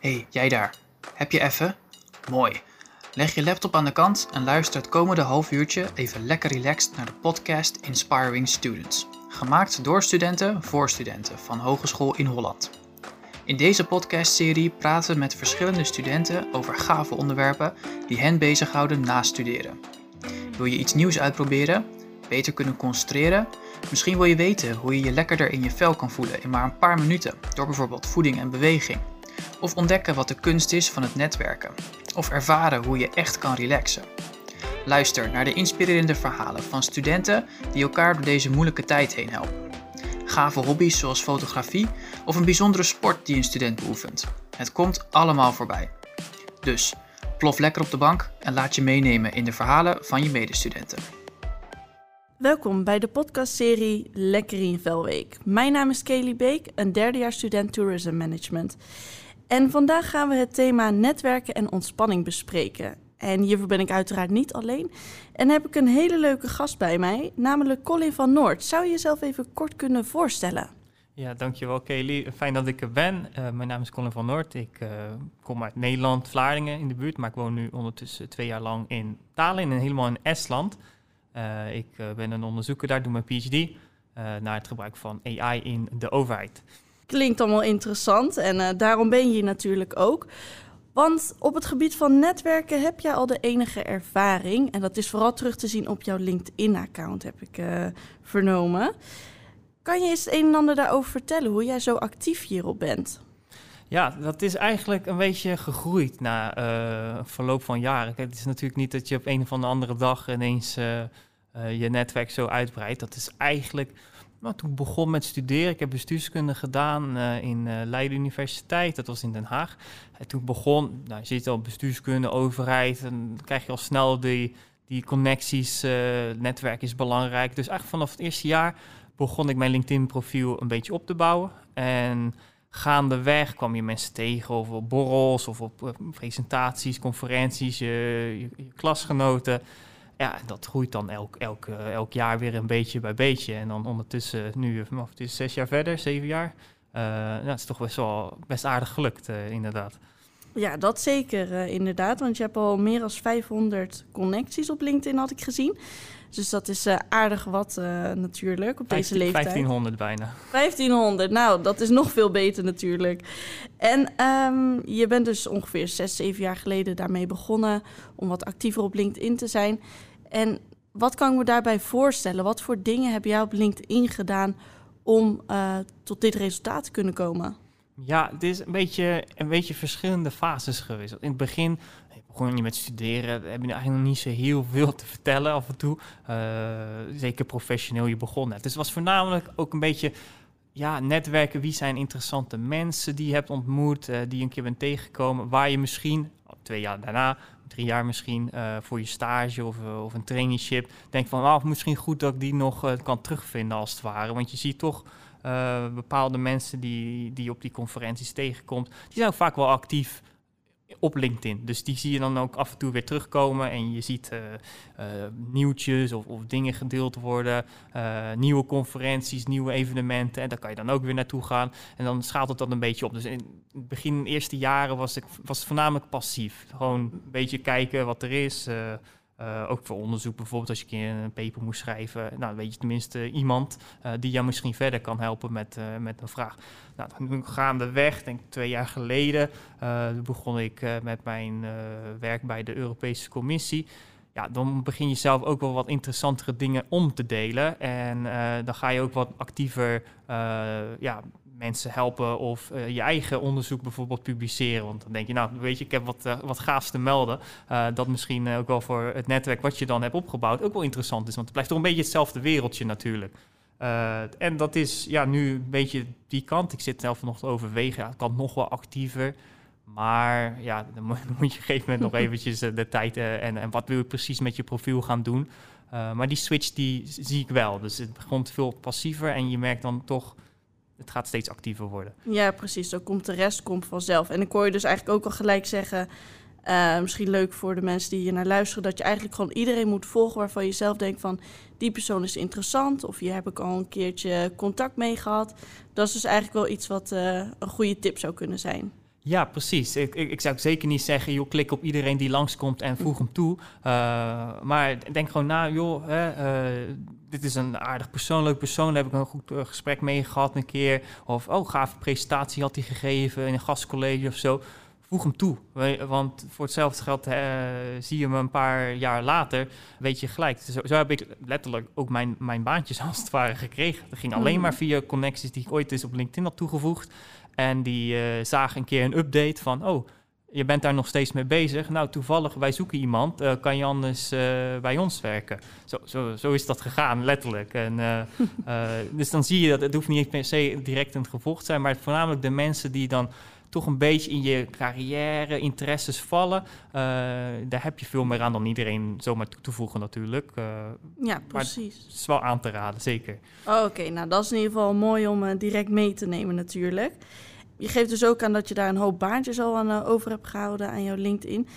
hey, jij daar. Heb je even? Mooi. Leg je laptop aan de kant en luister het komende half uurtje even lekker relaxed naar de podcast Inspiring Students. Gemaakt door studenten voor studenten van Hogeschool in Holland. In deze podcastserie praten we met verschillende studenten over gave onderwerpen die hen bezighouden na studeren. Wil je iets nieuws uitproberen? Beter kunnen concentreren? Misschien wil je weten hoe je je lekkerder in je vel kan voelen in maar een paar minuten door bijvoorbeeld voeding en beweging. Of ontdekken wat de kunst is van het netwerken. Of ervaren hoe je echt kan relaxen. Luister naar de inspirerende verhalen van studenten die elkaar door deze moeilijke tijd heen helpen. Gave hobby's zoals fotografie of een bijzondere sport die een student beoefent. Het komt allemaal voorbij. Dus plof lekker op de bank en laat je meenemen in de verhalen van je medestudenten. Welkom bij de podcastserie Lekker in Velweek. Mijn naam is Kelly Beek, een derdejaars student Tourism Management. En vandaag gaan we het thema netwerken en ontspanning bespreken. En hiervoor ben ik uiteraard niet alleen. En heb ik een hele leuke gast bij mij, namelijk Colin van Noord. Zou je jezelf even kort kunnen voorstellen? Ja, dankjewel Kelly. Fijn dat ik er ben. Uh, mijn naam is Colin van Noord. Ik uh, kom uit Nederland, Vlaardingen in de buurt, maar ik woon nu ondertussen twee jaar lang in Tallinn en helemaal in Estland. Uh, ik ben een onderzoeker daar, doe mijn PhD naar het gebruik van AI in de overheid. Klinkt allemaal interessant en daarom ben je hier natuurlijk ook. Want op het gebied van netwerken heb jij al de enige ervaring. En dat is vooral terug te zien op jouw LinkedIn-account, heb ik uh, vernomen. Kan je eens het een en ander daarover vertellen, hoe jij zo actief hierop bent? Ja, dat is eigenlijk een beetje gegroeid na een verloop van jaren. Het is natuurlijk niet dat je op een of andere dag ineens je netwerk zo uitbreidt. Dat is eigenlijk nou, toen begon met studeren, ik heb bestuurskunde gedaan uh, in uh, Leiden Universiteit, dat was in Den Haag. En toen begon, nou, je zit al bestuurskunde, overheid, en dan krijg je al snel die, die connecties, uh, netwerk is belangrijk. Dus eigenlijk vanaf het eerste jaar begon ik mijn LinkedIn-profiel een beetje op te bouwen. En gaandeweg kwam je mensen tegen, of op borrels, of op presentaties, conferenties, je klasgenoten ja, dat groeit dan elk, elk, uh, elk jaar weer een beetje bij beetje. En dan ondertussen, nu, het is zes jaar verder, zeven jaar. Uh, nou, het is toch best wel best aardig gelukt, uh, inderdaad. Ja, dat zeker, inderdaad. Want je hebt al meer dan 500 connecties op LinkedIn, had ik gezien. Dus dat is aardig wat natuurlijk op 15, deze leeftijd. 1500 bijna. 1500, nou, dat is nog veel beter natuurlijk. En um, je bent dus ongeveer zes, zeven jaar geleden daarmee begonnen om wat actiever op LinkedIn te zijn. En wat kan ik me daarbij voorstellen? Wat voor dingen heb jij op LinkedIn gedaan om uh, tot dit resultaat te kunnen komen? Ja, het is een beetje, een beetje verschillende fases geweest. In het begin begon je met studeren, heb je eigenlijk nog niet zo heel veel te vertellen af en toe. Uh, zeker professioneel je begon net. Dus het was voornamelijk ook een beetje ja, netwerken. Wie zijn interessante mensen die je hebt ontmoet, uh, die je een keer bent tegengekomen, waar je misschien twee jaar daarna drie jaar misschien uh, voor je stage of, uh, of een traineeship. Denk van, oh, misschien goed dat ik die nog uh, kan terugvinden als het ware. Want je ziet toch bepaalde mensen die, die op die conferenties tegenkomt, die zijn ook vaak wel actief op LinkedIn. Dus die zie je dan ook af en toe weer terugkomen en je ziet uh, uh, nieuwtjes of, of, dingen gedeeld worden, uh, nieuwe conferenties, nieuwe evenementen en daar kan je dan ook weer naartoe gaan en dan schaalt het dan een beetje op. Dus in het begin, de eerste jaren was ik was voornamelijk passief. Gewoon een beetje kijken wat er is. Uh, ook voor onderzoek bijvoorbeeld, als je een keer een paper moest schrijven, nou, weet je tenminste iemand uh, die jou misschien verder kan helpen met, met een vraag. Nou, gaandeweg, denk ik twee jaar geleden, begon ik met mijn werk bij de Europese Commissie. Ja, dan begin je zelf ook wel wat interessantere dingen om te delen. En dan ga je ook wat actiever ja, mensen helpen of uh, je eigen onderzoek bijvoorbeeld publiceren. Want dan denk je, nou weet je, ik heb wat, uh, wat gaafs te melden. Uh, dat misschien ook wel voor het netwerk wat je dan hebt opgebouwd ook wel interessant is. Want het blijft toch een beetje hetzelfde wereldje natuurlijk. en dat is ja, nu een beetje die kant. Ik zit zelf te overwegen. Ja, het kan nog wel actiever. Maar ja, dan moet, dan moet je op een gegeven moment nog eventjes de tijd en, en wat wil je precies met je profiel gaan doen. maar die switch die zie ik wel. Dus het begon veel passiever en je merkt dan toch het gaat steeds actiever worden. Ja, precies. Zo komt de rest komt vanzelf. En ik hoor je dus eigenlijk ook al gelijk zeggen... Uh, misschien leuk voor de mensen die hier naar luisteren... dat je eigenlijk gewoon iedereen moet volgen waarvan je zelf denkt van... die persoon is interessant of hier heb ik al een keertje contact mee gehad. Dat is dus eigenlijk wel iets wat uh, een goede tip zou kunnen zijn. Ja, precies. Ik, ik, ik zou zeker niet zeggen, joh, klik op iedereen die langskomt en voeg hem toe. Uh, maar denk gewoon na, joh, hè, uh, dit is een aardig persoon, leuk persoon. Daar heb ik een goed uh, gesprek mee gehad een keer. Of, oh, gaaf presentatie had hij gegeven in een gastcollege of zo. Voeg hem toe. Want voor hetzelfde geld zie je me een paar jaar later, weet je gelijk. Zo, zo, heb ik letterlijk ook mijn, mijn baantjes als het ware gekregen. Dat ging alleen maar via connecties die ik ooit eens op LinkedIn had toegevoegd. En die uh, zagen een keer een update van, oh, je bent daar nog steeds mee bezig. Nou, toevallig, wij zoeken iemand. Uh, kan je anders uh, bij ons werken? Zo, zo, zo is dat gegaan, letterlijk. En, dus dan zie je dat het hoeft niet per se direct een gevolg te zijn, maar voornamelijk de mensen die dan toch een beetje in je carrière, interesses vallen. daar heb je veel meer aan dan iedereen zomaar toe te voegen natuurlijk. ja, precies. het is wel aan te raden, zeker. Oh, Oké, nou dat is in ieder geval mooi om direct mee te nemen natuurlijk. Je geeft dus ook aan dat je daar een hoop baantjes al aan over hebt gehouden aan jouw LinkedIn.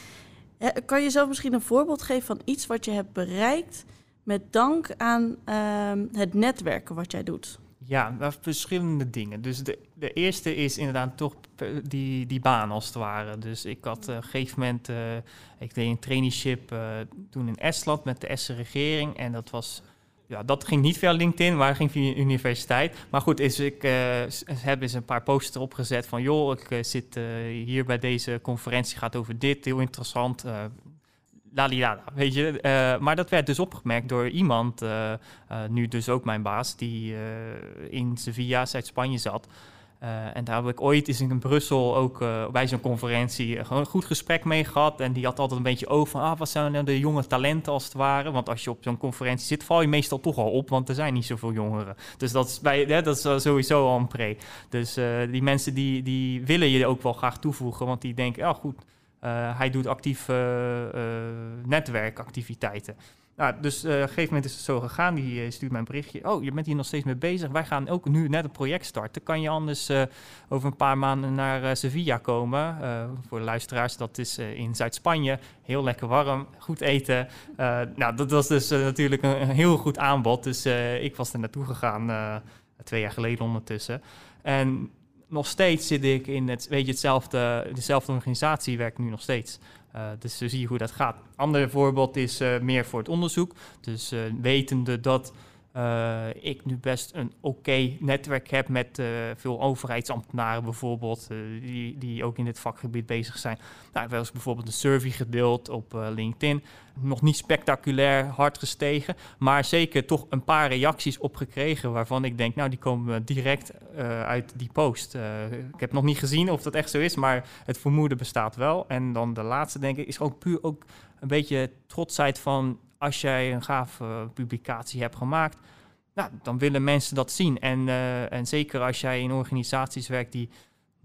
Kan je zelf misschien een voorbeeld geven van iets wat je hebt bereikt met dank aan uh, het netwerken wat jij doet? Ja, verschillende dingen. Dus de, de eerste is inderdaad toch die, die baan als het ware. Dus ik had uh, op een gegeven moment, uh, ik deed een traineeship toen in Estland met de Estse regering. En dat was ja, dat ging niet via LinkedIn, maar ging via universiteit. Maar goed, is, ik uh, heb eens een paar posters opgezet van... joh, ik uh, zit uh, hier bij deze conferentie, gaat over dit, heel interessant. Lalilala, weet je. maar dat werd dus opgemerkt door iemand, nu dus ook mijn baas... die in Sevilla, Zuid-Spanje zat... Uh, en daar heb ik ooit eens in Brussel ook uh, bij zo'n conferentie gewoon een goed gesprek mee gehad. En die had altijd een beetje over van, ah, wat zijn nou de jonge talenten als het ware? Want als je op zo'n conferentie zit, val je meestal toch al op, want er zijn niet zoveel jongeren. Dus dat is, bij, dat is sowieso al een pre. Dus die mensen die, die willen je ook wel graag toevoegen, want die denken, ja goed, hij doet actief netwerkactiviteiten. Nou, dus uh, op een gegeven moment is het zo gegaan. Die uh, stuurt mij een berichtje. Oh, je bent hier nog steeds mee bezig. Wij gaan ook nu net een project starten. Kan je anders uh, over een paar maanden naar Sevilla komen? voor de luisteraars, dat is in Zuid-Spanje. Heel lekker warm, goed eten. nou, dat was dus natuurlijk een, een, heel goed aanbod. Dus ik was er naartoe gegaan, twee jaar geleden ondertussen. En nog steeds zit ik in het, weet je, hetzelfde, dezelfde organisatie, werk nu nog steeds. Uh, dus zo zie je hoe dat gaat. Ander voorbeeld is uh, meer voor het onderzoek. Dus uh, wetende dat ik nu best een oké netwerk heb met veel overheidsambtenaren bijvoorbeeld, die, die ook in dit vakgebied bezig zijn. Nou, wel eens bijvoorbeeld een survey gedeeld op LinkedIn. Nog niet spectaculair hard gestegen, maar zeker toch een paar reacties op gekregen waarvan ik denk, nou die komen direct uit die post. ik heb nog niet gezien of dat echt zo is, maar het vermoeden bestaat wel. En dan de laatste denk ik is ook puur ook een beetje trotsheid van als jij een gave publicatie hebt gemaakt, nou, dan willen mensen dat zien. En, uh, en zeker als jij in organisaties werkt die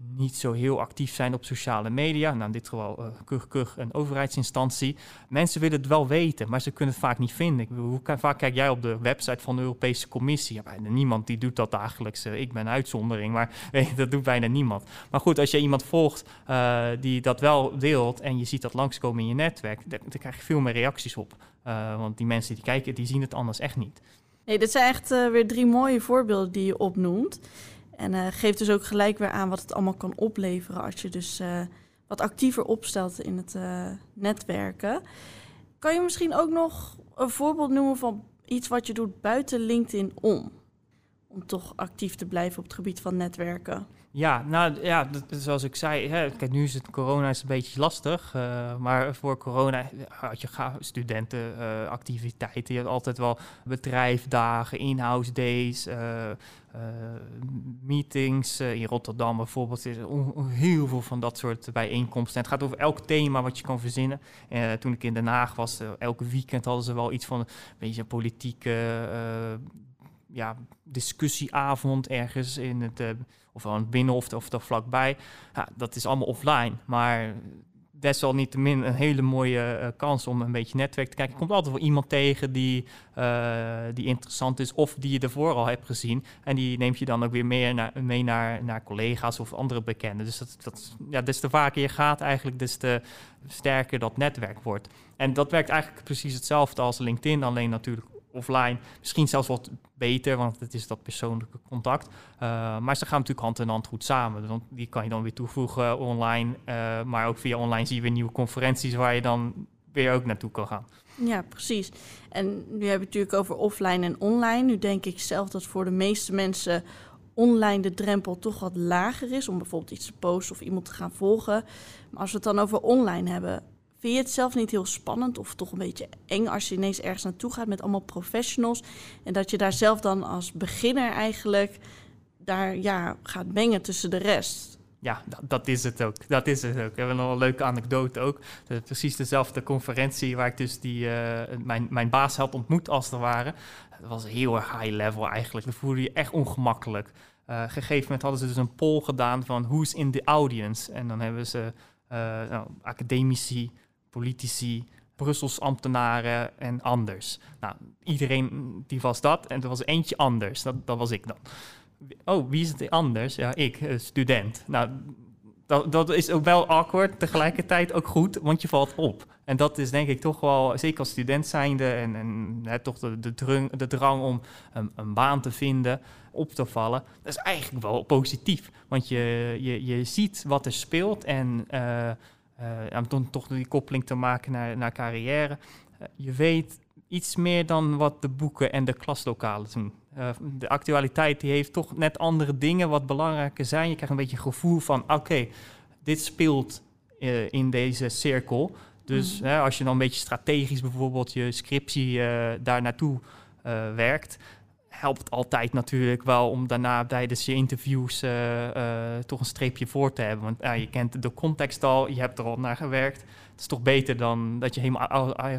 niet zo heel actief zijn op sociale media. Nou, in dit geval uh, een overheidsinstantie. Mensen willen het wel weten, maar ze kunnen het vaak niet vinden. Hoe vaak kijk jij op de website van de Europese Commissie? Ja, niemand die doet dat dagelijks. Uh, ik ben uitzondering, maar dat doet bijna niemand. Maar goed, als je iemand volgt uh, die dat wel deelt en je ziet dat langskomen in je netwerk, dan, dan krijg je veel meer reacties op. want die mensen die kijken, die zien het anders echt niet. Nee, dit zijn echt weer drie mooie voorbeelden die je opnoemt. En uh, geeft dus ook gelijk weer aan wat het allemaal kan opleveren als je dus uh, wat actiever opstelt in het uh, netwerken. Kan je misschien ook nog een voorbeeld noemen van iets wat je doet buiten LinkedIn om? Om toch actief te blijven op het gebied van netwerken. Ja, nou ja, zoals ik zei, hè, kijk, nu is het corona is een beetje lastig. Uh, maar voor corona had je studentenactiviteiten. Uh, je had altijd wel bedrijfdagen, in-house days, meetings. in Rotterdam bijvoorbeeld is heel veel van dat soort bijeenkomsten. En het gaat over elk thema wat je kan verzinnen. toen ik in Den Haag was, elke weekend hadden ze wel iets van een beetje politieke ja, discussieavond ergens in het, uh, of aan het binnen of, er vlakbij. Ja, dat is allemaal offline, maar desalniettemin een hele mooie uh, kans om een beetje netwerk te kijken. Je komt altijd wel iemand tegen die, uh, die interessant is of die je ervoor al hebt gezien. En die neemt je dan ook weer mee naar, mee naar, naar collega's of andere bekenden. Dus dat, dat, ja, des te vaker je gaat eigenlijk, des te sterker dat netwerk wordt. En dat werkt eigenlijk precies hetzelfde als LinkedIn, alleen natuurlijk offline. Misschien zelfs wat beter, want het is dat persoonlijke contact. Uh, maar ze gaan natuurlijk hand in hand goed samen. Want die kan je dan weer toevoegen online. Uh, maar ook via online zie je weer nieuwe conferenties waar je dan weer ook naartoe kan gaan. Ja, precies. En nu hebben we het natuurlijk over offline en online. Nu denk ik zelf dat voor de meeste mensen online de drempel toch wat lager is om bijvoorbeeld iets te posten of iemand te gaan volgen. Maar als we het dan over online hebben, vind je het zelf niet heel spannend of toch een beetje eng als je ineens ergens naartoe gaat met allemaal professionals en dat je daar zelf dan als beginner eigenlijk daar ja, gaat mengen tussen de rest? Ja, dat, dat, is het ook. Dat is het ook. We hebben nog een leuke anekdote ook. precies dezelfde conferentie waar ik dus die, uh, mijn, mijn baas had ontmoet als het ware. Het was heel high level eigenlijk. Dan voelde je echt ongemakkelijk. Uh, gegeven moment hadden ze dus een poll gedaan van who's in the audience. En dan hebben ze uh, nou, academici, politici, Brussels ambtenaren en anders. Nou, iedereen die was dat en er was eentje anders. Dat, dat was ik dan. Oh, wie is het anders? Ja, ik, eh, student. Nou, dat, dat is ook wel awkward, tegelijkertijd ook goed, want je valt op. En dat is denk ik toch wel, zeker als student zijnde en, en hè, toch de, de, drang, de drang om een, een, baan te vinden, op te vallen, dat is eigenlijk wel positief. Want je, je, je ziet wat er speelt en uh, uh, om toch die koppeling te maken naar, naar carrière. Uh, je weet iets meer dan wat de boeken en de klaslokalen doen. Uh, de actualiteit die heeft toch net andere dingen wat belangrijker zijn. Je krijgt een beetje een gevoel van, oké, dit speelt uh, in deze cirkel. Dus mm. hè, als je dan een beetje strategisch bijvoorbeeld je scriptie uh, daar naartoe werkt, helpt altijd natuurlijk wel om daarna tijdens je interviews toch een streepje voor te hebben. Want je kent de context al, je hebt er al naar gewerkt. Het is toch beter dan dat je helemaal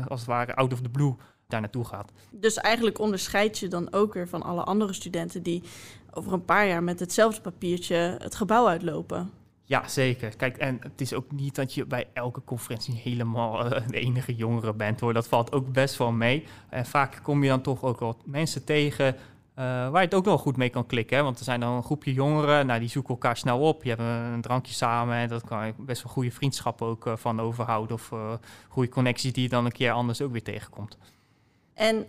als het ware out of the blue daar naartoe gaat. Dus eigenlijk onderscheid je dan ook weer van alle andere studenten die over een paar jaar met hetzelfde papiertje het gebouw uitlopen. Ja, zeker. Kijk, en het is ook niet dat je bij elke conferentie helemaal uh, de enige jongere bent hoor. Dat valt ook best wel mee. En vaak kom je dan toch ook wel mensen tegen uh, waar je het ook wel goed mee kan klikken. Hè? Want er zijn dan een groepje jongeren, nou, die zoeken elkaar snel op. Je hebt een drankje samen en dat kan je best wel goede vriendschappen ook uh, van overhouden. Of goede connecties die je dan een keer anders ook weer tegenkomt. En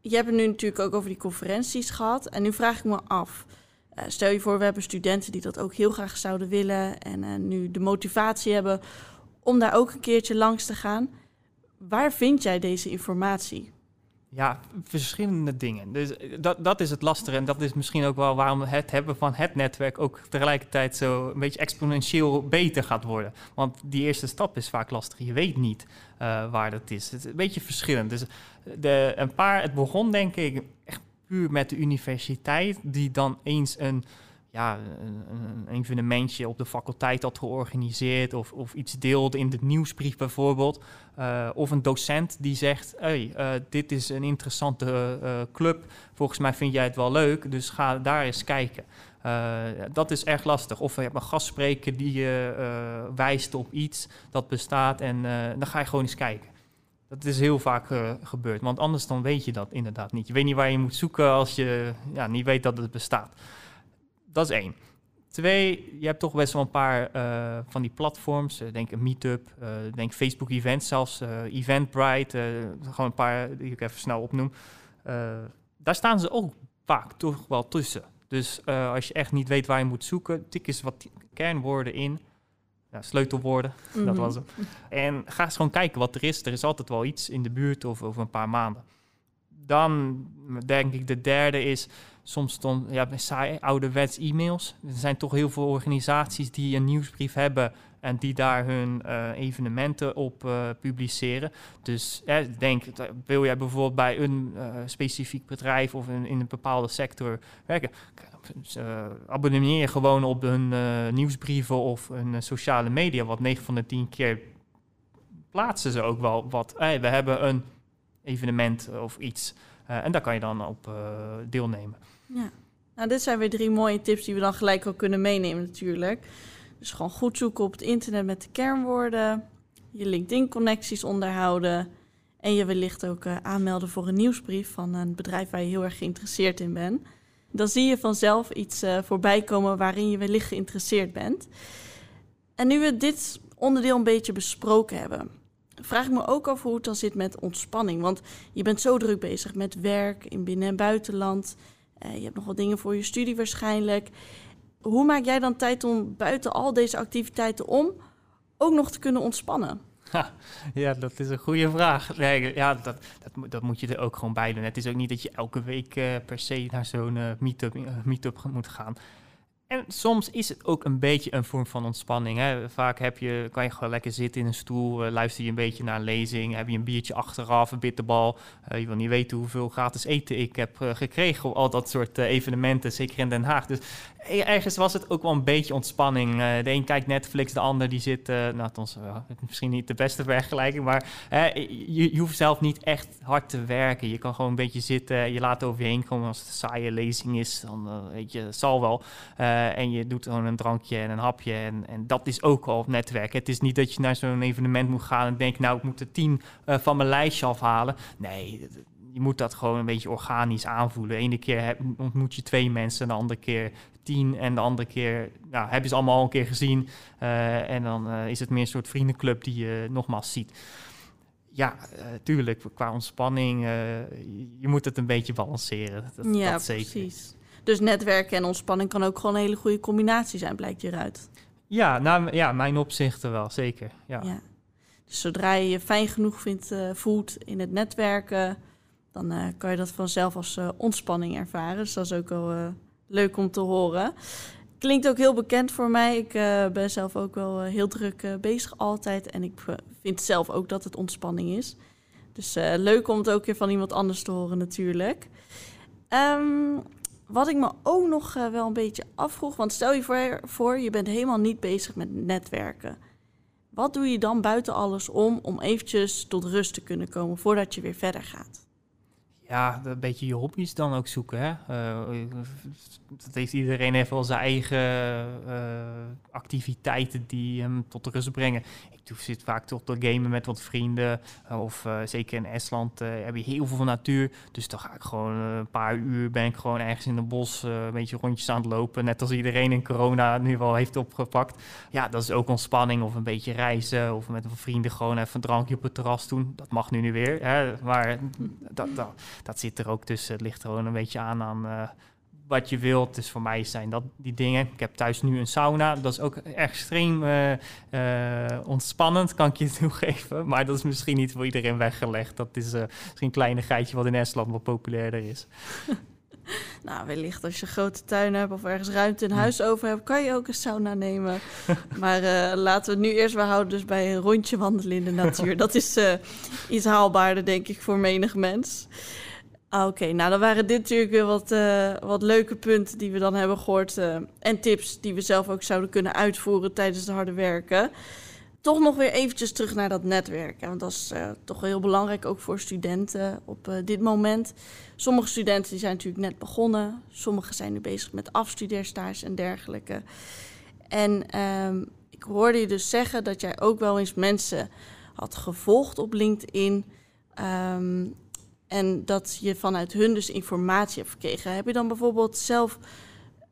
je hebt het nu natuurlijk ook over die conferenties gehad. En nu vraag ik me af. Stel je voor, we hebben studenten die dat ook heel graag zouden willen. En nu de motivatie hebben om daar ook een keertje langs te gaan. Waar vind jij deze informatie? Ja, verschillende dingen. Dus eh, dat, dat is het lastige. En dat is misschien ook wel waarom het hebben van het netwerk ook tegelijkertijd zo een beetje exponentieel beter gaat worden. Want die eerste stap is vaak lastig. Je weet niet uh, waar dat is. Het is een beetje verschillend. Dus de, een paar, het begon denk ik echt puur met de universiteit, die dan eens een ja, een, een evenementje op de faculteit had georganiseerd of, of iets deelde in de nieuwsbrief bijvoorbeeld. Uh, of een docent die zegt, hey, uh, dit is een interessante uh, club, volgens mij vind jij het wel leuk, dus ga daar eens kijken. dat is erg lastig. Of je hebt een gastspreker die je wijst op iets dat bestaat en dan ga je gewoon eens kijken. Dat is heel vaak gebeurd, want anders dan weet je dat inderdaad niet. Je weet niet waar je moet zoeken als je ja, niet weet dat het bestaat. Dat is één. Twee, je hebt toch best wel een paar uh, van die platforms. Uh, denk een Meetup, uh, denk Facebook Events zelfs, Eventbrite. gewoon een paar die ik even snel opnoem. daar staan ze ook vaak toch wel tussen. Dus als je echt niet weet waar je moet zoeken, tik eens wat kernwoorden in. Ja, sleutelwoorden, mm -hmm. dat mhm. was het. En ga eens gewoon kijken wat er is. Er is altijd wel iets in de buurt of over een paar maanden. Dan denk ik de derde is soms dan ja, saai ouderwets e-mails. Er zijn toch heel veel organisaties die een nieuwsbrief hebben en die daar hun uh, evenementen op uh, publiceren. Dus eh, denk, wil jij bijvoorbeeld bij een specifiek bedrijf of in, een bepaalde sector werken, abonneer je gewoon op hun nieuwsbrieven of hun sociale media, wat 9 van de 10 keer plaatsen ze ook wel wat. we hebben een evenement of iets. en daar kan je dan op deelnemen. Ja, nou, dit zijn weer drie mooie tips die we dan gelijk al kunnen meenemen natuurlijk. Dus gewoon goed zoeken op het internet met de kernwoorden, je LinkedIn-connecties onderhouden en je wellicht ook uh, aanmelden voor een nieuwsbrief van een bedrijf waar je heel erg geïnteresseerd in bent. Dan zie je vanzelf iets uh, voorbij komen waarin je wellicht geïnteresseerd bent. En nu we dit onderdeel een beetje besproken hebben, vraag ik me ook af hoe het dan zit met ontspanning. Want je bent zo druk bezig met werk in binnen- en buitenland. Uh, je hebt nog dingen voor je studie waarschijnlijk. Hoe maak jij dan tijd om buiten al deze activiteiten om ook nog te kunnen ontspannen? Ja, dat is een goede vraag. Ja, dat, dat, dat moet je er ook gewoon bij doen. Het is ook niet dat je elke week uh, per se naar zo'n uh, meet-up meet moet gaan. En soms is het ook een beetje een vorm van ontspanning. Hè. Vaak heb je, kan je gewoon lekker zitten in een stoel, uh, luister je een beetje naar een lezing, heb je een biertje achteraf, een bitterbal. Uh, je wil niet weten hoeveel gratis eten ik heb uh, gekregen op al dat soort evenementen, zeker in Den Haag. Dus ergens was het ook wel een beetje ontspanning. de een kijkt Netflix, de ander die zit, nou, althans, misschien niet de beste vergelijking, maar je, je, hoeft zelf niet echt hard te werken. Je kan gewoon een beetje zitten, je laat over je heen komen. Als het een saaie lezing is, dan weet je, het zal wel. en je doet gewoon een drankje en een hapje. En, en dat is ook al netwerk. Het is niet dat je naar zo'n evenement moet gaan en denkt, nou, ik moet er tien uh, van mijn lijstje afhalen. Nee, je moet dat gewoon een beetje organisch aanvoelen. De ene keer ontmoet je twee mensen, de andere keer tien en de andere keer nou, heb je ze allemaal al een keer gezien. Uh, en dan uh, is het meer een soort vriendenclub die je nogmaals ziet. Ja, uh, tuurlijk, qua ontspanning, je moet het een beetje balanceren. Dat, ja, dat zeker. precies. Dus netwerken en ontspanning kan ook gewoon een hele goede combinatie zijn, blijkt hieruit. Ja, nou, ja mijn opzichten wel, zeker. Ja. ja. Dus zodra je je fijn genoeg vindt, uh, voelt in het netwerken, dan uh, kan je dat vanzelf als uh, ontspanning ervaren. Dus dat is ook wel leuk om te horen. Klinkt ook heel bekend voor mij. Ik ben zelf ook wel heel druk bezig altijd. En ik vind zelf ook dat het ontspanning is. Dus leuk om het ook weer van iemand anders te horen natuurlijk. Um, wat ik me ook nog wel een beetje afvroeg, want stel je voor, je bent helemaal niet bezig met netwerken. Wat doe je dan buiten alles om om eventjes tot rust te kunnen komen voordat je weer verder gaat? Ja, een beetje je hobby's dan ook zoeken. Hè? Uh, dat heeft iedereen even wel zijn eigen uh, activiteiten die hem tot rust brengen. Ik zit vaak tot te gamen met wat vrienden. Uh, of zeker in Estland heb je heel veel van natuur. Dus dan ga ik gewoon een paar uur ben ik gewoon ergens in het bos een beetje rondjes aan het lopen. Net als iedereen in corona nu wel heeft opgepakt. Ja, dat is ook ontspanning. Of een beetje reizen. Of met vrienden gewoon even een drankje op het terras doen. Dat mag nu niet weer. Hè? Maar dat, dat, dat zit er ook tussen. Het ligt gewoon een beetje aan aan uh, wat je wilt. Dus voor mij zijn dat die dingen. Ik heb thuis nu een sauna. Dat is ook extreem uh, uh, ontspannend, kan ik je toegeven. Maar dat is misschien niet voor iedereen weggelegd. Dat is misschien een kleine geitje wat in Estland wat populairder is. Nou, wellicht als je een grote tuin hebt of ergens ruimte in huis over hebt, kan je ook een sauna nemen. maar uh, laten we het nu eerst maar houden dus bij een rondje wandelen in de natuur. Dat is uh, iets haalbaarder, denk ik, voor menig mens. Ah, Oké, okay. nou dan waren dit natuurlijk weer wat, uh, wat leuke punten die we dan hebben gehoord. en tips die we zelf ook zouden kunnen uitvoeren tijdens het harde werken toch nog weer eventjes terug naar dat netwerken. Want dat is uh, toch heel belangrijk, ook voor studenten op uh, dit moment. Sommige studenten die zijn natuurlijk net begonnen. Sommigen zijn nu bezig met afstudeerstages en dergelijke. En um, ik hoorde je dus zeggen dat jij ook wel eens mensen had gevolgd op LinkedIn. Um, en dat je vanuit hun dus informatie hebt gekregen. Heb je dan bijvoorbeeld zelf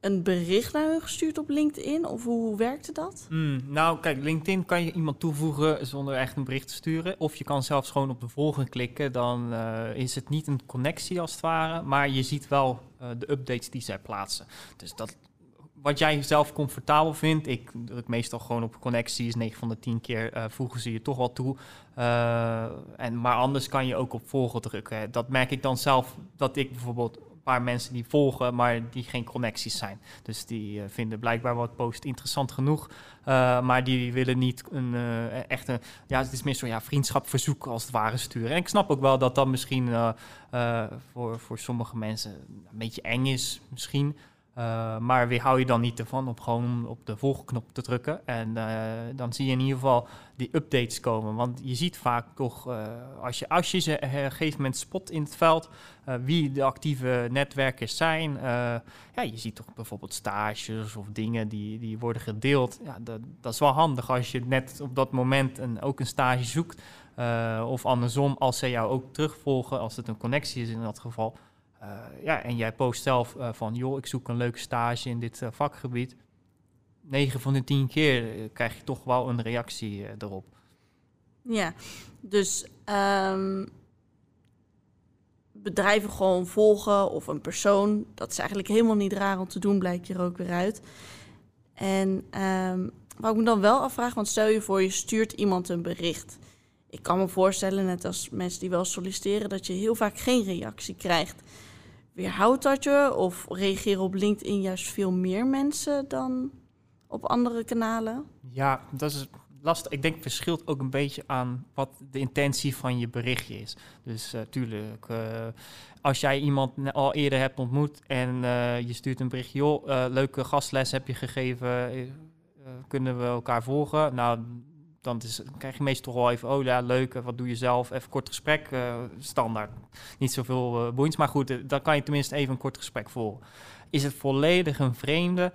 een bericht naar hun gestuurd op LinkedIn? Of hoe werkte dat? Mm, nou, kijk, LinkedIn kan je iemand toevoegen zonder echt een bericht te sturen. Of je kan zelfs gewoon op de volgen klikken. Dan uh, is het niet een connectie als het ware. Maar je ziet wel uh, de updates die zij plaatsen. Dus dat, wat jij zelf comfortabel vindt. Ik druk meestal gewoon op connecties. 9 van de 10 keer uh, voegen ze je toch wel toe. en, maar anders kan je ook op volgen drukken. Dat merk ik dan zelf dat ik bijvoorbeeld paar mensen die volgen, maar die geen connecties zijn. Dus die uh, vinden blijkbaar wat post interessant genoeg, uh, maar die willen niet een uh, echte, ja, het is meer zo'n ja, vriendschapverzoek als het ware sturen. En ik snap ook wel dat dat misschien voor, voor sommige mensen een beetje eng is, misschien. Uh, maar weerhou je dan niet ervan om gewoon op de volgknop te drukken. En uh, dan zie je in ieder geval die updates komen. Want je ziet vaak toch, uh, als, je, als je ze op een gegeven moment spot in het veld, wie de actieve netwerkers zijn. ja, je ziet toch bijvoorbeeld stages of dingen die, die worden gedeeld. Ja, dat, dat is wel handig als je net op dat moment een, ook een stage zoekt. of andersom, als ze jou ook terugvolgen, als het een connectie is in dat geval. Uh, ja, en jij post zelf uh, van, joh, ik zoek een leuke stage in dit uh, vakgebied. 9 van de 10 keer krijg je toch wel een reactie erop. Ja, dus ehm, bedrijven gewoon volgen of een persoon, dat is eigenlijk helemaal niet raar om te doen, blijkt hier ook weer uit. En um, wat ik me dan wel afvraag, want stel je voor je stuurt iemand een bericht. Ik kan me voorstellen, net als mensen die wel solliciteren, dat je heel vaak geen reactie krijgt. Weerhoudt dat je of reageren op LinkedIn juist veel meer mensen dan op andere kanalen? Ja, dat is lastig. Ik denk het verschilt ook een beetje aan wat de intentie van je berichtje is. Dus uh, tuurlijk, uh, als jij iemand al eerder hebt ontmoet en uh, je stuurt een berichtje, joh, leuke gastles heb je gegeven, kunnen we elkaar volgen? Nou, dan, is, krijg je meestal toch wel even, oh ja, leuk, wat doe je zelf? Even kort gesprek, standaard. Niet zoveel uh, boeiends, maar goed, dan kan je tenminste even een kort gesprek volgen. Is het volledig een vreemde?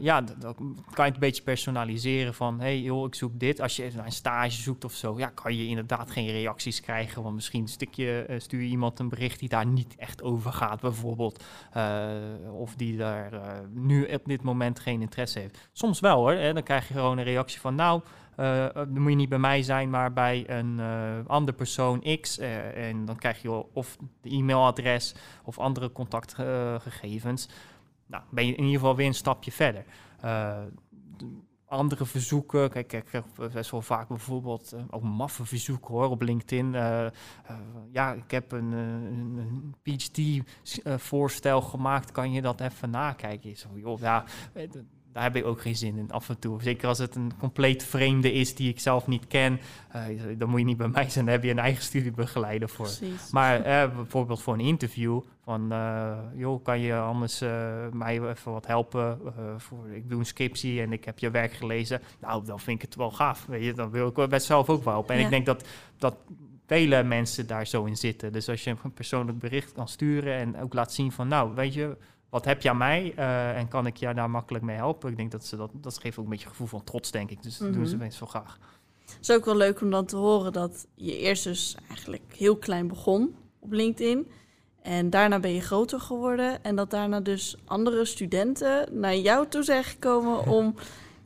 Ja, dan kan je het een beetje personaliseren van, hey joh, ik zoek dit. Als je een stage zoekt of zo, ja, kan je inderdaad geen reacties krijgen. Want misschien stukje, stuur je iemand een bericht die daar niet echt over gaat, bijvoorbeeld. Of die daar nu op dit moment geen interesse heeft. Soms wel hoor, hè, dan krijg je gewoon een reactie van, nou, dan moet je niet bij mij zijn, maar bij een andere persoon X. en dan krijg je of de e-mailadres of andere contactgegevens nou, ben je in ieder geval weer een stapje verder. Andere verzoeken, kijk, ik krijg best wel vaak bijvoorbeeld ook maffe verzoeken hoor op LinkedIn. Ja, ik heb een, een, een PhD-voorstel gemaakt, kan je dat even nakijken? Zo, joh, ja, daar heb ik ook geen zin in af en toe. Zeker als het een compleet vreemde is die ik zelf niet ken, uh, dan moet je niet bij mij zijn. Dan heb je een eigen studiebegeleider voor. Precies. Maar uh, bijvoorbeeld voor een interview van, uh, joh, kan je anders mij even wat helpen? voor, ik doe een scriptie en ik heb je werk gelezen. Nou, dan vind ik het wel gaaf. Weet je, dan wil ik best zelf ook wel op. En ik denk dat dat vele mensen daar zo in zitten. Dus als je een persoonlijk bericht kan sturen en ook laat zien van, nou, weet je wat heb je aan mij uh, en kan ik je daar makkelijk mee helpen? Ik denk dat ze dat, dat geeft ook een beetje een gevoel van trots, denk ik. Dus dat doen ze mhm. meestal graag. Het is ook wel leuk om dan te horen dat je eerst dus eigenlijk heel klein begon op LinkedIn. En daarna ben je groter geworden. En dat daarna dus andere studenten naar jou toe zijn gekomen om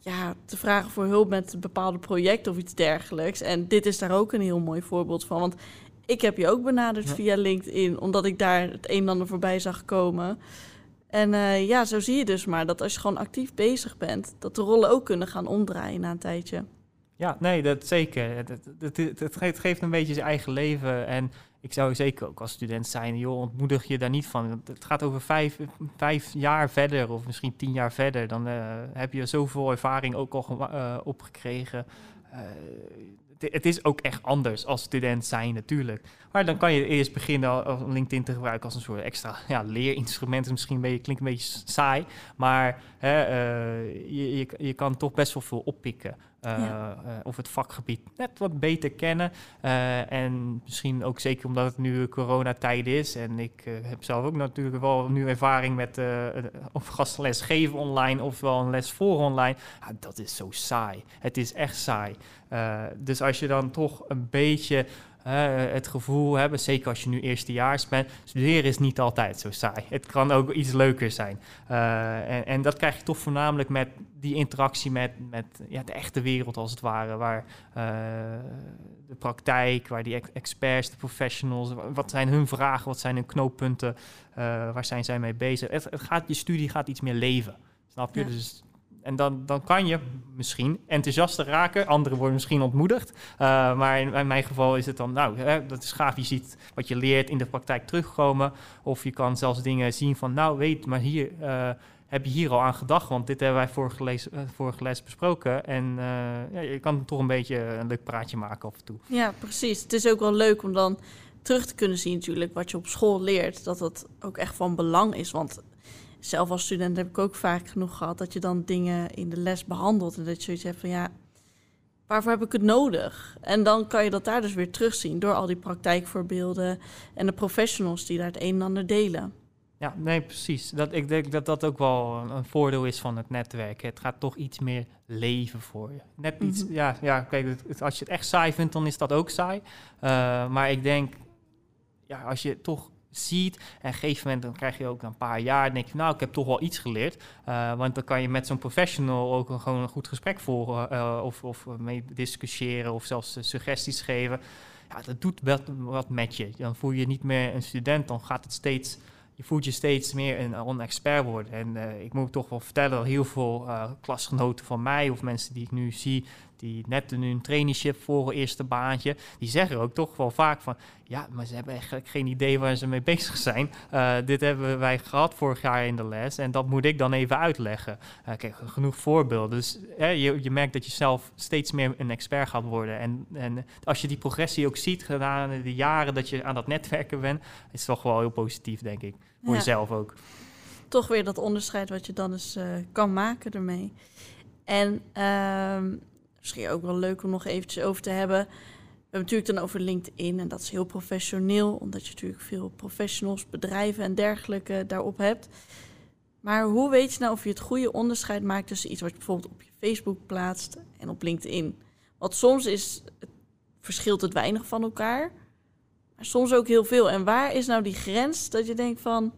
ja, te vragen voor hulp met een bepaalde project of iets dergelijks. En dit is daar ook een heel mooi voorbeeld van. Want ik heb je ook benaderd via LinkedIn, omdat ik daar het een en ander voorbij zag komen. En uh, ja, zo zie je dus maar dat als je gewoon actief bezig bent, dat de rollen ook kunnen gaan omdraaien na een tijdje. Ja, nee, dat zeker. Het, geeft een beetje zijn eigen leven. En ik zou zeker ook als student zijn, joh, ontmoedig je daar niet van. Het gaat over vijf, vijf jaar verder of misschien tien jaar verder. Dan uh, heb je zoveel ervaring ook al uh, opgekregen. Uh, het is ook echt anders als student zijn natuurlijk. Maar dan kan je eerst beginnen om LinkedIn te gebruiken als een soort extra ja, leerinstrument. Misschien klinkt een beetje saai, maar hè, je, je, je, kan toch best wel veel oppikken. Uh, ja. uh, of het vakgebied net wat beter kennen. en misschien ook zeker omdat het nu coronatijd is. En ik heb zelf ook natuurlijk wel nu ervaring met of gastles geven online ofwel een les voor online. Ja, dat is zo saai. Het is echt saai. dus als je dan toch een beetje het gevoel hebben, zeker als je nu eerstejaars bent, studeren is niet altijd zo saai. Het kan ook iets leuker zijn. Uh, en, en, dat krijg je toch voornamelijk met die interactie met, met ja, de echte wereld als het ware, waar uh, de praktijk, waar die experts, de professionals, wat zijn hun vragen, wat zijn hun knooppunten, uh, waar zijn zij mee bezig. Het, het, gaat, je studie gaat iets meer leven. Snap je? Ja. Dus en dan, dan kan je misschien enthousiaster raken. Anderen worden misschien ontmoedigd. Uh, maar in, mijn geval is het dan, nou, hè, dat is gaaf. Je ziet wat je leert in de praktijk terugkomen. Of je kan zelfs dingen zien van, nou, weet, maar hier uh, heb je hier al aan gedacht. Want dit hebben wij vorige les, uh, vorige les besproken. En ja, je kan toch een beetje een leuk praatje maken af en toe. Ja, precies. Het is ook wel leuk om dan terug te kunnen zien natuurlijk wat je op school leert. Dat dat ook echt van belang is. Want zelf als student heb ik ook vaak genoeg gehad dat je dan dingen in de les behandelt en dat je zoiets hebt van ja, waarvoor heb ik het nodig? En dan kan je dat daar dus weer terugzien door al die praktijkvoorbeelden en de professionals die daar het een en ander delen. Ja, nee, precies. Dat, ik denk dat dat ook wel een, voordeel is van het netwerk. Het gaat toch iets meer leven voor je. Net iets, mm-hmm. ja, ja, kijk, als je het echt saai vindt, dan is dat ook saai. Uh, maar ik denk, ja, als je toch ziet. En op een gegeven moment dan krijg je ook een paar jaar, denk je, nou, ik heb toch wel iets geleerd. Uh, want dan kan je met zo'n professional ook gewoon een goed gesprek voeren uh, of, of mee discussiëren of zelfs suggesties geven. Ja, dat doet wat, wat met je. Dan voel je niet meer een student, dan gaat het steeds je voelt je steeds meer een, een expert worden. En ik moet toch wel vertellen heel veel klasgenoten van mij of mensen die ik nu zie, die net een traineeship voor eerste baantje, die zeggen ook toch wel vaak van, ja, maar ze hebben eigenlijk geen idee waar ze mee bezig zijn. Uh, dit hebben wij gehad vorig jaar in de les en dat moet ik dan even uitleggen. kijk, genoeg voorbeelden. Dus je, je merkt dat je zelf steeds meer een expert gaat worden. En, en als je die progressie ook ziet gedaan de jaren dat je aan dat netwerken bent, is het toch wel heel positief, denk ik. Voor Ja. jezelf ook. toch weer dat onderscheid wat je dan eens eh, kan maken ermee. En ehm, misschien ook wel leuk om nog eventjes over te hebben. We hebben natuurlijk dan over LinkedIn en dat is heel professioneel, omdat je natuurlijk veel professionals, bedrijven en dergelijke daarop hebt. Maar hoe weet je nou of je het goede onderscheid maakt tussen iets wat je bijvoorbeeld op je Facebook plaatst en op LinkedIn? Want soms is, het- verschilt het weinig van elkaar, maar soms ook heel veel. En waar is nou die grens dat je denkt van,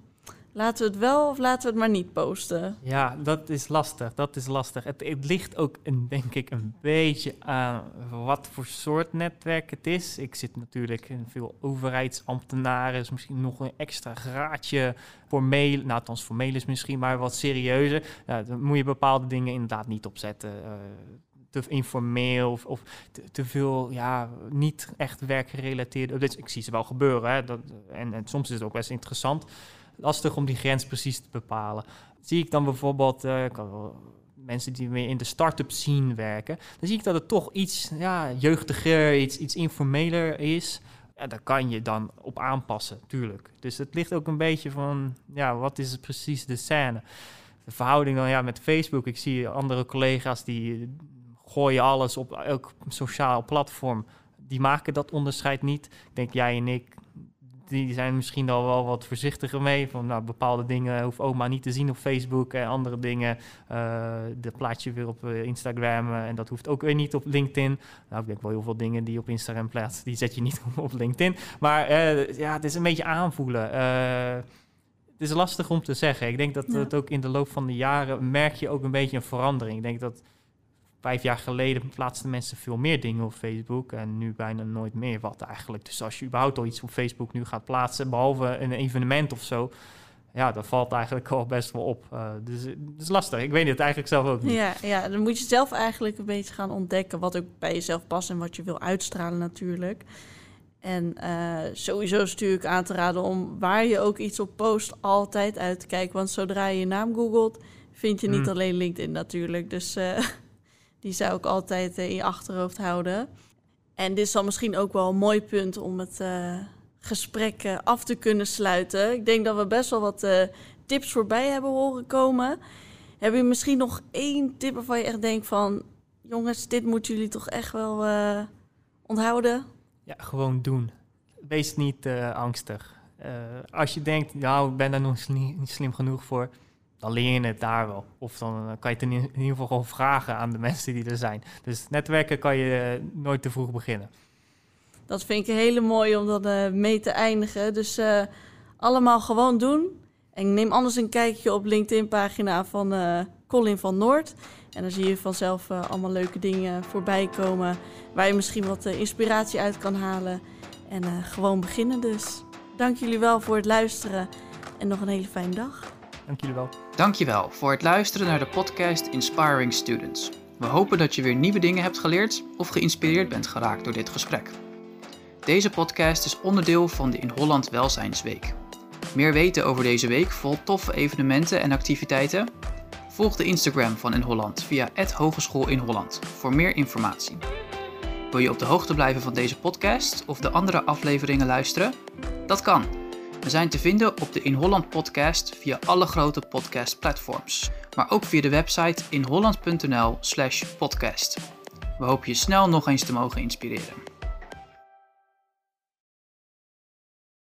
Laten we het wel of laten we het maar niet posten? Ja, dat is lastig. Dat is lastig. Het, het ligt ook, een, denk ik, een beetje aan wat voor soort netwerk het is. Ik zit natuurlijk in veel overheidsambtenaren, misschien nog een extra graadje formeel. Nou, althans formeel is misschien, maar wat serieuzer. Dan moet je bepaalde dingen inderdaad niet opzetten. eh, te informeel of, of te, te veel, ja, niet echt werkgerelateerde updates. Ik zie ze wel gebeuren, hè. Dat, en, en soms is het ook best interessant lastig om die grens precies te bepalen. Zie ik dan bijvoorbeeld eh, mensen die meer in de start-up scene werken, dan zie ik dat het toch iets ja, jeugdiger, iets, iets informeler is. Ja, daar kan je dan op aanpassen, tuurlijk. Dus het ligt ook een beetje van, ja, wat is precies de scène? De verhouding dan ja, met Facebook. Ik zie andere collega's die gooien alles op elk sociaal platform. Die maken dat onderscheid niet. Ik denk jij en ik, die zijn misschien al wel wat voorzichtiger mee. Van nou, bepaalde dingen hoeft oma niet te zien op Facebook en andere dingen. Uh, de plaatje weer op uh, Instagram uh, en dat hoeft ook weer niet op LinkedIn. Nou, ik denk wel heel veel dingen die je op Instagram plaatst, die zet je niet op LinkedIn. Maar ja, het is een beetje aanvoelen. Het is lastig om te zeggen. Ik denk dat ja. het ook in de loop van de jaren merk je ook een beetje een verandering. Ik denk dat vijf jaar geleden plaatsten mensen veel meer dingen op Facebook en nu bijna nooit meer wat eigenlijk. Dus als je überhaupt al iets op Facebook nu gaat plaatsen, behalve een evenement of zo, ja, dat valt eigenlijk al best wel op. Uh, dus het is lastig. Ik weet het eigenlijk zelf ook niet. Ja, ja, dan moet je zelf eigenlijk een beetje gaan ontdekken wat ook bij jezelf past en wat je wil uitstralen natuurlijk. En uh, sowieso is natuurlijk aan te raden om waar je ook iets op post altijd uit te kijken. Want zodra je je naam googelt, vind je niet Mm. alleen LinkedIn natuurlijk. Dus uh, die zou ik altijd uh, in je achterhoofd houden. En dit is dan misschien ook wel een mooi punt om het uh, gesprek uh, af te kunnen sluiten. Ik denk dat we best wel wat tips voorbij hebben horen komen. Heb je misschien nog één tip waarvan je echt denkt van... jongens, dit moeten jullie toch echt wel onthouden? Ja, gewoon doen. Wees niet angstig. Als je denkt, nou, ik ben daar nog niet slim genoeg voor... dan leer je het daar wel. Of dan uh, kan je het in, ieder geval gewoon vragen aan de mensen die er zijn. Dus netwerken kan je uh, nooit te vroeg beginnen. Dat vind ik hele mooie om dat uh, mee te eindigen. Dus allemaal gewoon doen. En neem anders een kijkje op LinkedIn-pagina van Colin van Noord. En dan zie je vanzelf allemaal leuke dingen voorbij komen... waar je misschien wat inspiratie uit kan halen. En gewoon beginnen dus. Dank jullie wel voor het luisteren en nog een hele fijne dag. Dank jullie wel. Dankjewel voor het luisteren naar de podcast Inspiring Students. We hopen dat je weer nieuwe dingen hebt geleerd of geïnspireerd bent geraakt door dit gesprek. Deze podcast is onderdeel van de In Holland Welzijnsweek. Meer weten over deze week vol toffe evenementen en activiteiten? Volg de Instagram van In Holland via Hogeschool in Holland voor meer informatie. Wil je op de hoogte blijven van deze podcast of de andere afleveringen luisteren? Dat kan. We zijn te vinden op de In Holland podcast via alle grote podcastplatforms, maar ook via de website inholland.nl/podcast. We hopen je snel nog eens te mogen inspireren.